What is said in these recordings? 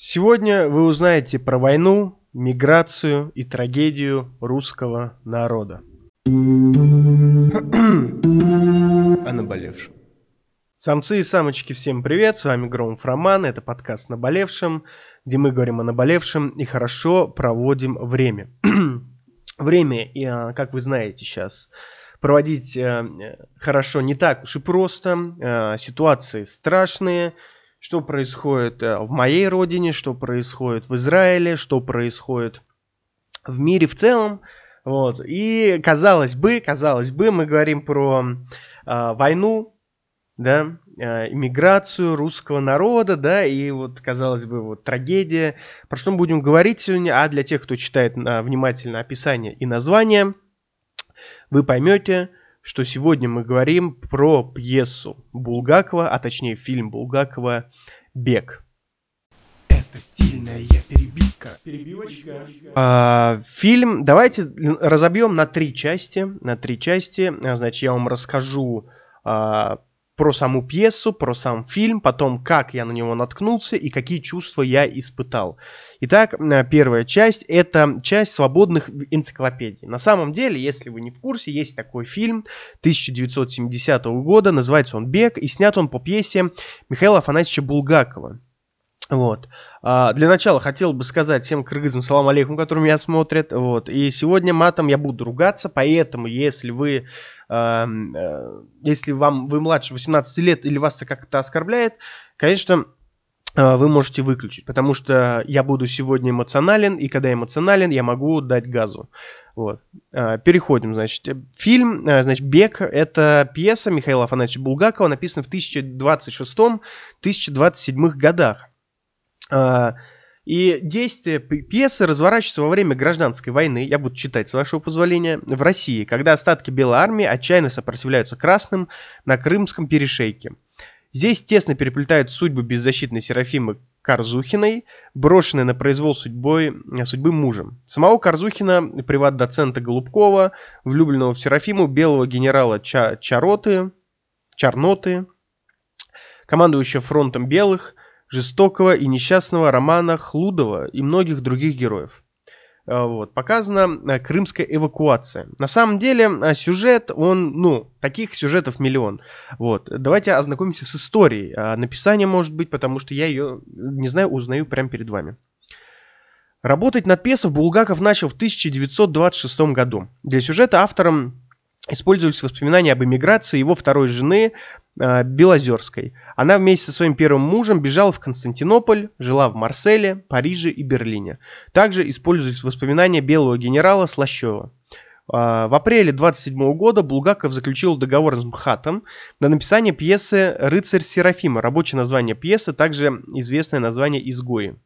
Сегодня вы узнаете про войну, миграцию и трагедию русского народа. О наболевшем. Самцы и самочки, всем привет, с вами Громов Роман, это подкаст «Наболевшем», где мы говорим о наболевшем и хорошо проводим время. время, а, как вы знаете сейчас, проводить э, хорошо не так уж и просто, э, ситуации страшные, что происходит э, в моей родине, что происходит в Израиле, что происходит в мире в целом. Вот. И казалось бы, казалось бы, мы говорим про э, войну, да, э, иммиграцию русского народа, да, и вот, казалось бы, вот трагедия. Про что мы будем говорить сегодня? А для тех, кто читает э, внимательно описание и название, вы поймете, что сегодня мы говорим про пьесу Булгакова, а точнее фильм Булгакова «Бег». Это стильная перебивка. Перебивочка. А, фильм давайте разобьем на три части. На три части. Значит, я вам расскажу а, про саму пьесу, про сам фильм, потом как я на него наткнулся и какие чувства я испытал. Итак, э, первая часть – это часть свободных энциклопедий. На самом деле, если вы не в курсе, есть такой фильм 1970 года, называется он «Бег», и снят он по пьесе Михаила Афанасьевича Булгакова. Вот. А, для начала хотел бы сказать всем кыргызам салам алейкум, которые меня смотрят. Вот. И сегодня матом я буду ругаться, поэтому если вы, э, э, если вам, вы младше 18 лет или вас это как-то оскорбляет, конечно, э, вы можете выключить, потому что я буду сегодня эмоционален, и когда эмоционален, я могу дать газу. Вот. Э, переходим, значит. Фильм, значит, «Бег» — это пьеса Михаила Афанасьевича Булгакова, написана в 1026-1027 годах. А, и действие пьесы разворачивается во время гражданской войны, я буду читать, с вашего позволения, в России, когда остатки Белой армии отчаянно сопротивляются красным на Крымском перешейке. Здесь тесно переплетают судьбы беззащитной Серафимы Карзухиной, брошенной на произвол судьбой, судьбы мужем. Самого Карзухина, приват-доцента Голубкова, влюбленного в Серафиму, белого генерала Ча Чароты, Чарноты, командующего фронтом белых, жестокого и несчастного Романа Хлудова и многих других героев. Э, вот, показана э, крымская эвакуация. На самом деле э, сюжет, он, ну, таких сюжетов миллион. Вот, давайте ознакомимся с историей. А, написание может быть, потому что я ее, не знаю, узнаю прямо перед вами. Работать над пьесой Булгаков начал в 1926 году. Для сюжета автором использовались воспоминания об эмиграции его второй жены э, Белозерской. Она вместе со своим первым мужем бежала в Константинополь, жила в Марселе, Париже и Берлине. Также используются воспоминания белого генерала Слащева. Э, в апреле 27 года Булгаков заключил договор с МХАТом на написание пьесы «Рыцарь Серафима». Рабочее название пьесы, также известное название «Изгои».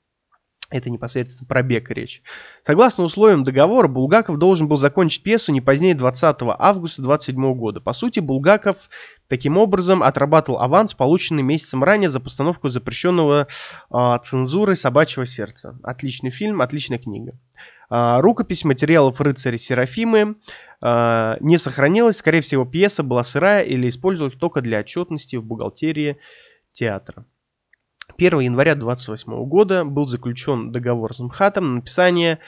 Это непосредственно про бег речь. Согласно условиям договора, Булгаков должен был закончить пьесу не позднее 20 августа 27 года. По сути, Булгаков таким образом отрабатывал аванс, полученный месяцем ранее за постановку запрещенного э, цензурой «Собачьего сердца». Отличный фильм, отличная книга. Э, рукопись материалов «Рыцаря Серафимы» э, не сохранилась. Скорее всего, пьеса была сырая или использовалась только для отчетности в бухгалтерии театра. 1 января 28 года был заключен договор с МХАТом на написание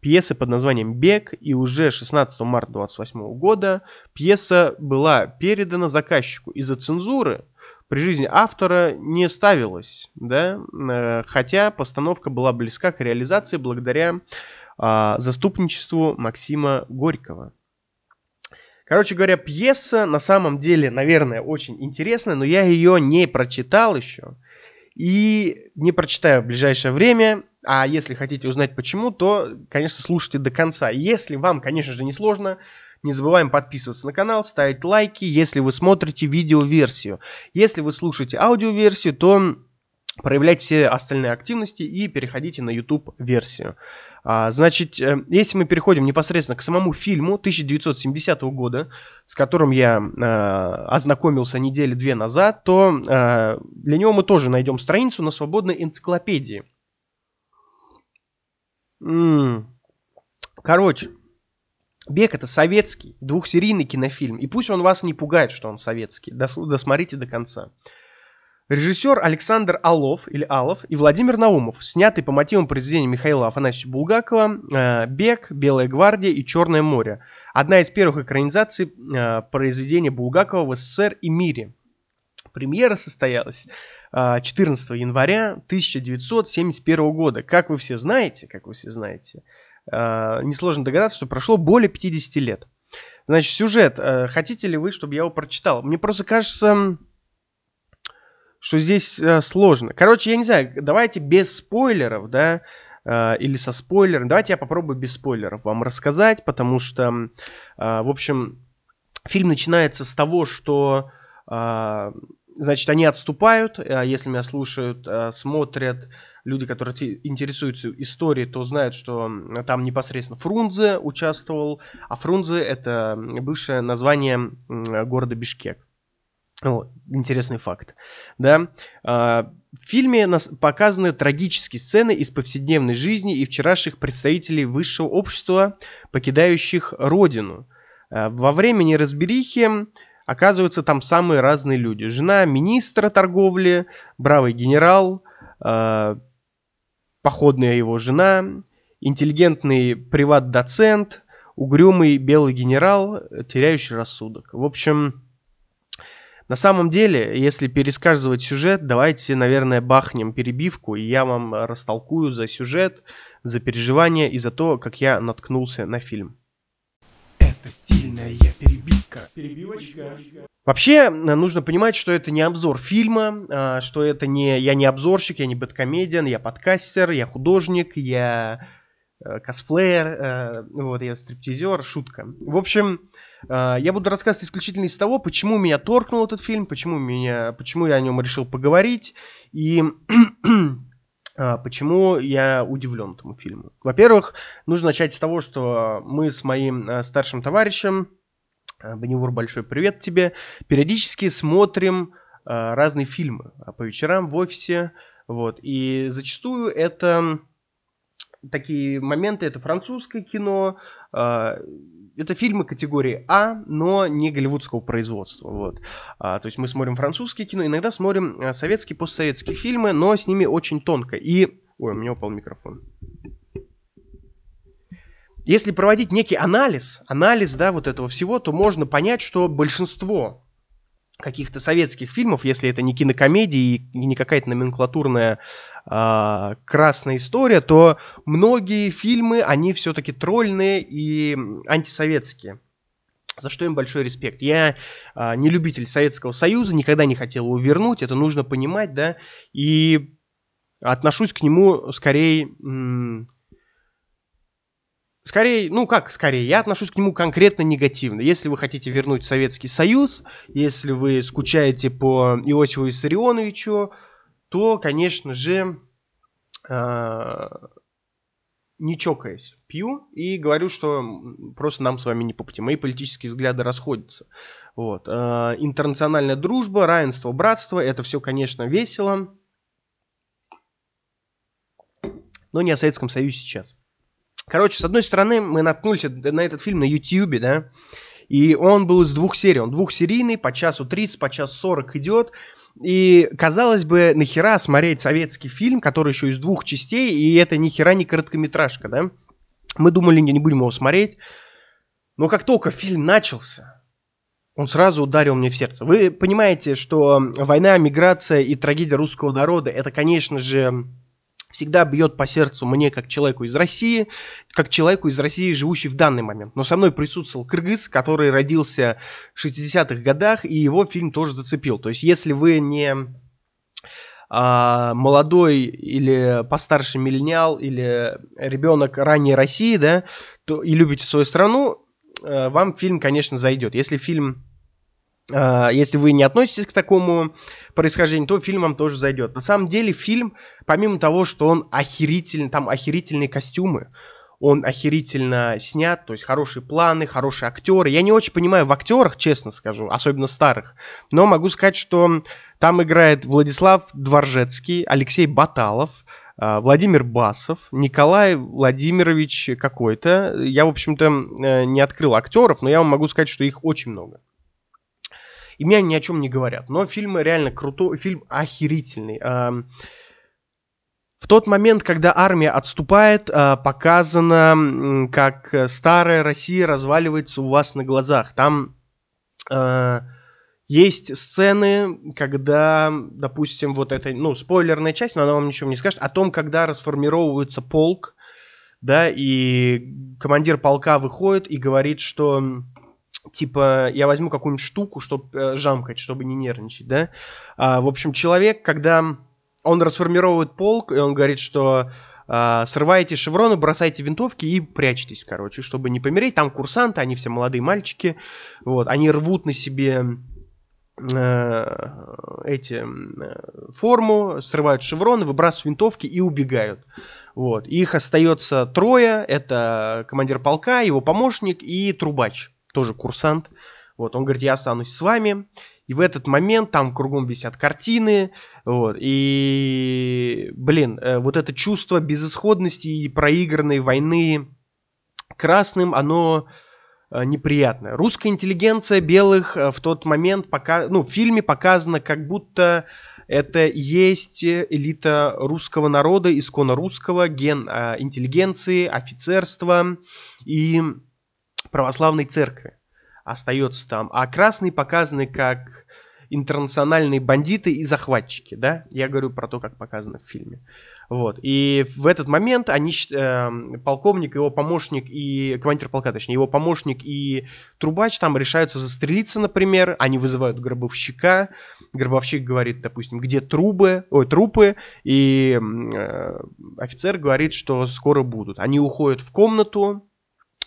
пьесы под названием «Бег», и уже 16 марта 28 года пьеса была передана заказчику. Из-за цензуры при жизни автора не ставилась, да, э, хотя постановка была близка к реализации благодаря а, заступничеству Максима Горького. Короче говоря, пьеса на самом деле, наверное, очень интересная, но я ее не прочитал еще. И не прочитаю в ближайшее время. А если хотите узнать почему, то, конечно, слушайте до конца. Если вам, конечно же, не сложно, не забываем подписываться на канал, ставить лайки, если вы смотрите видеоверсию. Если вы слушаете аудиоверсию, то проявляйте все остальные активности и переходите на YouTube-версию. А, значит, э, если мы переходим непосредственно к самому фильму 1970 года, с которым я а, ознакомился недели две назад, то а, для него мы тоже найдем страницу на свободной энциклопедии. Короче, Бег это советский двухсерийный кинофильм. И пусть он вас не пугает, что он советский. Дос- досмотрите до конца. Режиссер Александр Алов или Алов и Владимир Наумов, снятый по мотивам произведения Михаила Афанасьевича Булгакова э, «Бег», «Белая гвардия» и «Черное море». Одна из первых экранизаций э, произведения Булгакова в СССР и мире. Премьера состоялась 14 э, января 1971 года. Как вы все знаете, как вы все знаете, несложно догадаться, что прошло более 50 лет. Значит, сюжет. Хотите ли вы, чтобы я его прочитал? Мне просто кажется, что здесь э, сложно. Короче, я не знаю, давайте без спойлеров, да, э, или со спойлером. Давайте я попробую без спойлеров вам рассказать, потому что, э, в общем, фильм начинается с того, что, э, значит, они отступают, э, если меня слушают, э, смотрят люди, которые интересуются историей, то знают, что там непосредственно Фрунзе участвовал, а Фрунзе это бывшее название города Бишкек. Вот, интересный факт. Да? А, в фильме нас показаны трагические сцены из повседневной жизни и вчерашних представителей высшего общества, покидающих родину. А, во время неразберихи оказываются там самые разные люди. Жена министра торговли, бравый генерал, а, походная его жена, интеллигентный приват-доцент, угрюмый белый генерал, теряющий рассудок. В общем, на самом деле, если пересказывать сюжет, давайте, наверное, бахнем перебивку, и я вам растолкую за сюжет, за переживания и за то, как я наткнулся на фильм. Это стильная перебивка. Перебивочка. Вообще, нужно понимать, что это не обзор фильма, а, что это не... Я не обзорщик, я не бэткомедиан, я подкастер, я художник, я э, косплеер, э, вот, я стриптизер, шутка. В общем, я буду рассказывать исключительно из того, почему меня торкнул этот фильм, почему, меня, почему я о нем решил поговорить и а, почему я удивлен этому фильму. Во-первых, нужно начать с того, что мы с моим а, старшим товарищем, Банивур, большой привет тебе, периодически смотрим разные фильмы по вечерам в офисе. Вот. И зачастую это такие моменты, это французское кино, это фильмы категории А, но не голливудского производства. Вот. А, то есть мы смотрим французские кино, иногда смотрим а, советские, постсоветские фильмы, но с ними очень тонко. И... Ой, у меня упал микрофон. Если проводить некий анализ, анализ, да, вот этого всего, то можно понять, что большинство каких-то советских фильмов, если это не кинокомедии и не какая-то номенклатурная э, красная история, то многие фильмы, они все-таки тролльные и антисоветские. За что им большой респект. Я э, не любитель Советского Союза, никогда не хотел его вернуть, это нужно понимать, да, и отношусь к нему скорее... М- Скорее, ну как скорее, я отношусь к нему конкретно негативно. Если вы хотите вернуть Советский Союз, если вы скучаете по Иосифу Виссарионовичу, то, конечно же, э, не чокаясь, пью и говорю, что просто нам с вами не по пути. Мои политические взгляды расходятся. Вот. Э, интернациональная дружба, равенство, братство, это все, конечно, весело. Но не о Советском Союзе сейчас. Короче, с одной стороны, мы наткнулись на этот фильм на YouTube, да, и он был из двух серий. Он двухсерийный, по часу 30, по часу 40 идет. И, казалось бы, нахера смотреть советский фильм, который еще из двух частей, и это нихера не короткометражка, да? Мы думали, не, не будем его смотреть. Но как только фильм начался, он сразу ударил мне в сердце. Вы понимаете, что война, миграция и трагедия русского народа, это, конечно же, всегда бьет по сердцу мне, как человеку из России, как человеку из России, живущий в данный момент. Но со мной присутствовал кыргыз, который родился в 60-х годах, и его фильм тоже зацепил. То есть, если вы не а, молодой или постарше миллениал, или ребенок ранней России, да, то и любите свою страну, э, вам фильм, конечно, зайдет. Если фильм если вы не относитесь к такому происхождению, то фильм вам тоже зайдет. На самом деле фильм, помимо того, что он охерительный, там охерительные костюмы, он охерительно снят, то есть хорошие планы, хорошие актеры. Я не очень понимаю в актерах, честно скажу, особенно старых, но могу сказать, что там играет Владислав Дворжецкий, Алексей Баталов, а, Владимир Басов, Николай Владимирович какой-то. Я, в общем-то, э, не открыл актеров, но я вам могу сказать, что их очень много. И мне они ни о чем не говорят. Но фильм реально крутой, фильм охерительный. В тот момент, когда армия отступает, а, показано, как старая Россия разваливается у вас на глазах. Там а, есть сцены, когда, допустим, вот эта, ну, спойлерная часть, но она вам ничего не скажет, о том, когда расформировывается полк, да, и командир полка выходит и говорит, что типа, я возьму какую-нибудь штуку, чтобы э, жамкать, чтобы не нервничать, да. А, в общем, человек, когда он расформировывает полк, и он говорит, что а, срывайте шевроны, бросайте винтовки и прячьтесь, короче, чтобы не помереть. Там курсанты, они все молодые мальчики, вот, они рвут на себе Э, эти э, форму, срывают шевроны, выбрасывают винтовки и убегают. Вот. Их остается трое. Это командир полка, его помощник и трубач, тоже курсант. Вот. Он говорит, я останусь с вами. И в этот момент там кругом висят картины. Вот. И, блин, э, вот это чувство безысходности и проигранной войны красным, оно Э, неприятная. Русская интеллигенция белых э, в тот момент, пока, ну, в фильме показано, как будто это есть элита русского народа, исконно русского, ген интеллигенции, офицерства и православной церкви остается там. А красные показаны как интернациональные бандиты и захватчики, да? Я говорю про то, как показано в фильме. Вот. И в этот момент они, э, полковник, его помощник и... Командир полка, точнее, его помощник и трубач там решаются застрелиться, например. Они вызывают гробовщика. Гробовщик говорит, допустим, где трубы, ой, трупы. И э, офицер говорит, что скоро будут. Они уходят в комнату,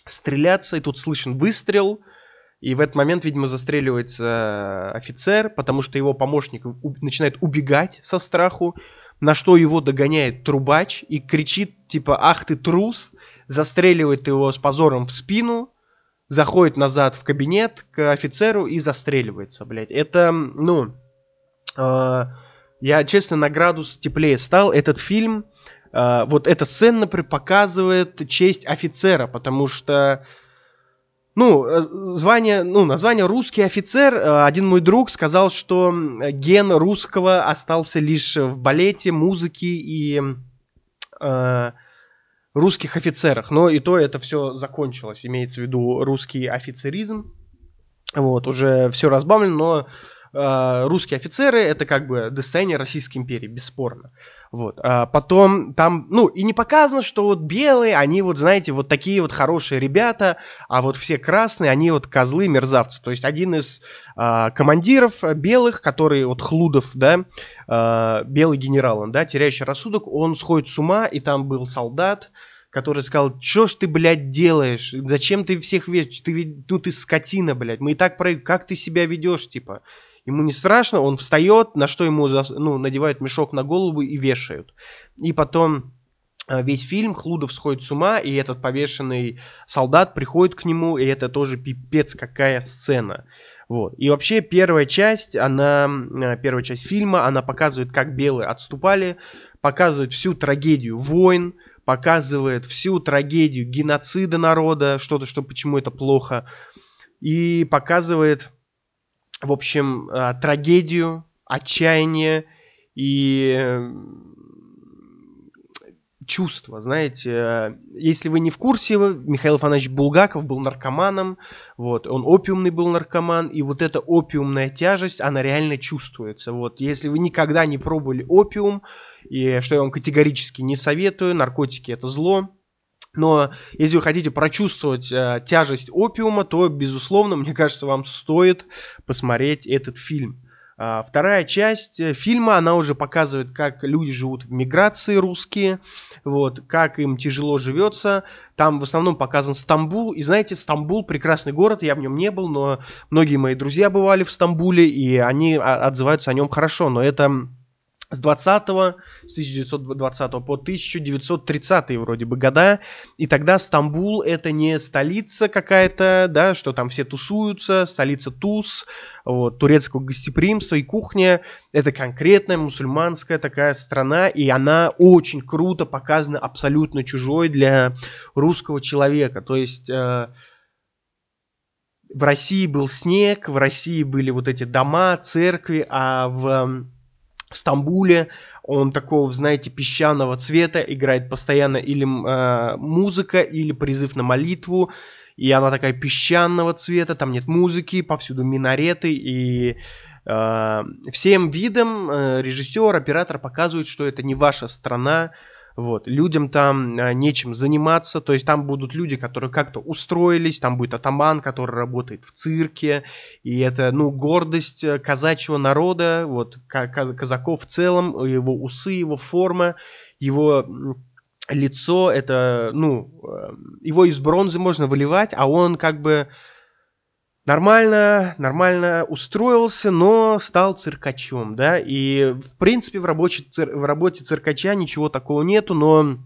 стрелятся, и тут слышен выстрел. И в этот момент, видимо, застреливается офицер, потому что его помощник начинает убегать со страху. На что его догоняет трубач и кричит, типа, ах ты трус, застреливает его с позором в спину, заходит назад в кабинет к офицеру и застреливается, блядь. Это, ну, э, я, честно, на градус теплее стал. Этот фильм, вот эта сцена, например, показывает честь офицера, потому что ну, э, звание, ну, название русский офицер. Э, один мой друг сказал, что ген русского остался лишь в балете, музыке и э, русских офицерах. Но и то это все закончилось. Имеется в виду русский офицеризм. Вот, уже все разбавлено, но э, русские офицеры это как бы достояние Российской империи, бесспорно. Вот. А потом там, ну, и не показано, что вот белые, они вот, знаете, вот такие вот хорошие ребята, а вот все красные, они вот козлы, мерзавцы. То есть один из а, командиров белых, который вот Хлудов, да, а, белый генерал, он, да, теряющий рассудок, он сходит с ума, и там был солдат, который сказал, что ж ты, блядь, делаешь? Зачем ты всех ведешь? Ты, ну, ты скотина, блядь. Мы и так про... Как ты себя ведешь, типа? Ему не страшно, он встает, на что ему ну, надевают мешок на голову и вешают. И потом э, весь фильм Хлудов сходит с ума, и этот повешенный солдат приходит к нему, и это тоже пипец какая сцена. Вот. И вообще первая часть, она, э, первая часть фильма, она показывает, как белые отступали, показывает всю трагедию войн, показывает всю трагедию геноцида народа, что-то, что почему это плохо, и показывает в общем, э, трагедию, отчаяние и чувства, знаете. Если вы не в курсе, Михаил Афанасьевич Булгаков был наркоманом, вот, он опиумный был наркоман, и вот эта опиумная тяжесть, она реально чувствуется. Вот, если вы никогда не пробовали опиум, и что я вам категорически не советую, наркотики это зло, но если вы хотите прочувствовать э, тяжесть опиума, то, безусловно, мне кажется, вам стоит посмотреть этот фильм. А, вторая часть э, фильма, она уже показывает, как люди живут в миграции русские, вот, как им тяжело живется. Там в основном показан Стамбул. И знаете, Стамбул прекрасный город, я в нем не был, но многие мои друзья бывали в Стамбуле, и они а, отзываются о нем хорошо. Но это с 20 с 1920 по 1930 вроде бы года, и тогда Стамбул это не столица какая-то, да, что там все тусуются, столица Туз, вот, турецкого гостеприимства и кухня, это конкретная мусульманская такая страна, и она очень круто показана абсолютно чужой для русского человека, то есть... Э, в России был снег, в России были вот эти дома, церкви, а в Стамбуле. Он такого, знаете, песчаного цвета, играет постоянно или э, музыка, или призыв на молитву, и она такая песчаного цвета, там нет музыки, повсюду минареты, и э, всем видом э, режиссер, оператор показывает, что это не ваша страна, вот. Людям там а, нечем заниматься, то есть там будут люди, которые как-то устроились, там будет атаман, который работает в цирке, и это, ну, гордость э, казачьего народа, вот, казаков в целом, его усы, его форма, его лицо, это, ну, э, его из бронзы можно выливать, а он как бы нормально, нормально устроился, но стал циркачом, да, и в принципе в, рабочей, в работе циркача ничего такого нету, но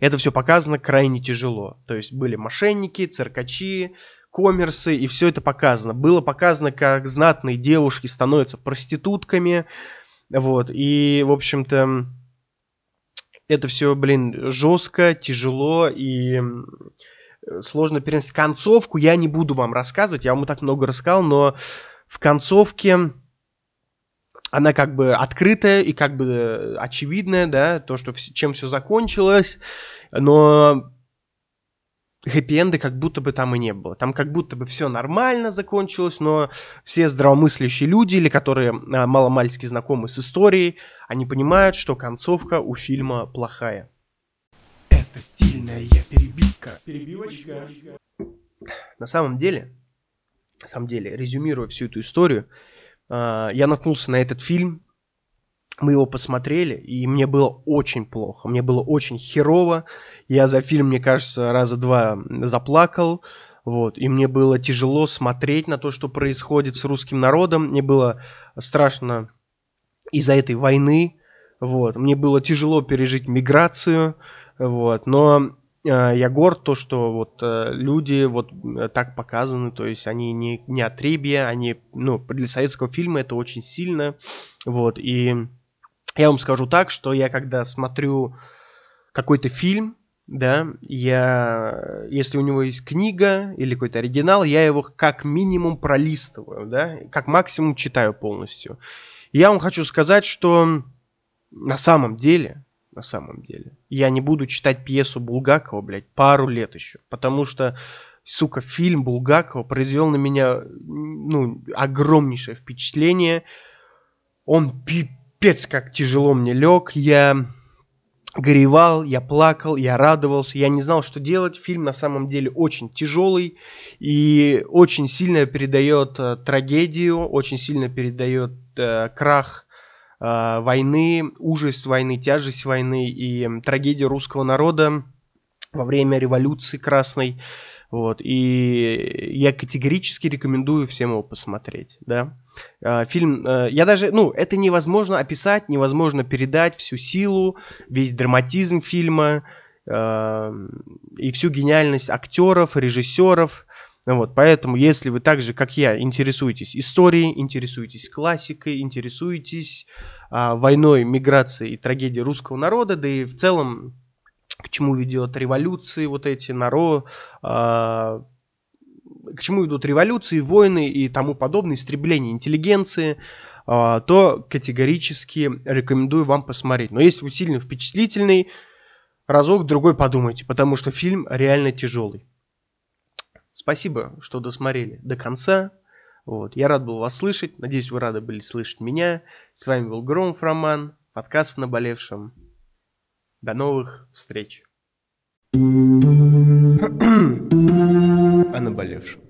это все показано крайне тяжело. То есть были мошенники, циркачи, коммерсы, и все это показано. Было показано, как знатные девушки становятся проститутками, вот, и, в общем-то, это все, блин, жестко, тяжело, и сложно перенести. Концовку я не буду вам рассказывать, я вам так много рассказал, но в концовке она как бы открытая и как бы очевидная, да, то, что чем все закончилось, но хэппи-энда как будто бы там и не было. Там как будто бы все нормально закончилось, но все здравомыслящие люди, или которые а, маломальски знакомы с историей, они понимают, что концовка у фильма плохая. Это стильная перебивка. Перебивочка. На самом деле, на самом деле, резюмируя всю эту историю, а, я наткнулся на этот фильм, мы его посмотрели, и мне было очень плохо, мне было очень херово. Я за фильм, мне кажется, раза два заплакал, вот, и мне было тяжело смотреть на то, что происходит с русским народом. Мне было страшно из-за этой войны, вот. Мне было тяжело пережить миграцию, вот. Но я горд то, что вот э, люди вот э, так показаны, то есть они не, не отребья, они, ну, для советского фильма это очень сильно, вот, и я вам скажу так, что я когда смотрю какой-то фильм, да, я, если у него есть книга или какой-то оригинал, я его как минимум пролистываю, да, как максимум читаю полностью. И я вам хочу сказать, что на самом деле на самом деле. Я не буду читать пьесу Булгакова, блядь, пару лет еще. Потому что, сука, фильм Булгакова произвел на меня, ну, огромнейшее впечатление. Он пипец как тяжело мне лег. Я горевал, я плакал, я радовался, я не знал, что делать. Фильм на самом деле очень тяжелый и очень сильно передает э, трагедию, очень сильно передает э, крах войны, ужас войны, тяжесть войны и трагедия русского народа во время революции красной. Вот, и я категорически рекомендую всем его посмотреть, да. Фильм, я даже, ну, это невозможно описать, невозможно передать всю силу, весь драматизм фильма и всю гениальность актеров, режиссеров, вот, поэтому, если вы так же, как я, интересуетесь историей, интересуетесь классикой, интересуетесь а, войной, миграцией и трагедией русского народа, да и в целом, к чему ведет революции вот эти, наро, а, к чему идут революции, войны и тому подобное, истребление интеллигенции, а, то категорически рекомендую вам посмотреть. Но если вы сильно впечатлительный, разок-другой подумайте, потому что фильм реально тяжелый. Спасибо, что досмотрели до конца. Вот. Я рад был вас слышать. Надеюсь, вы рады были слышать меня. С вами был Громов Роман, подкаст о наболевшем. До новых встреч. о наболевшем.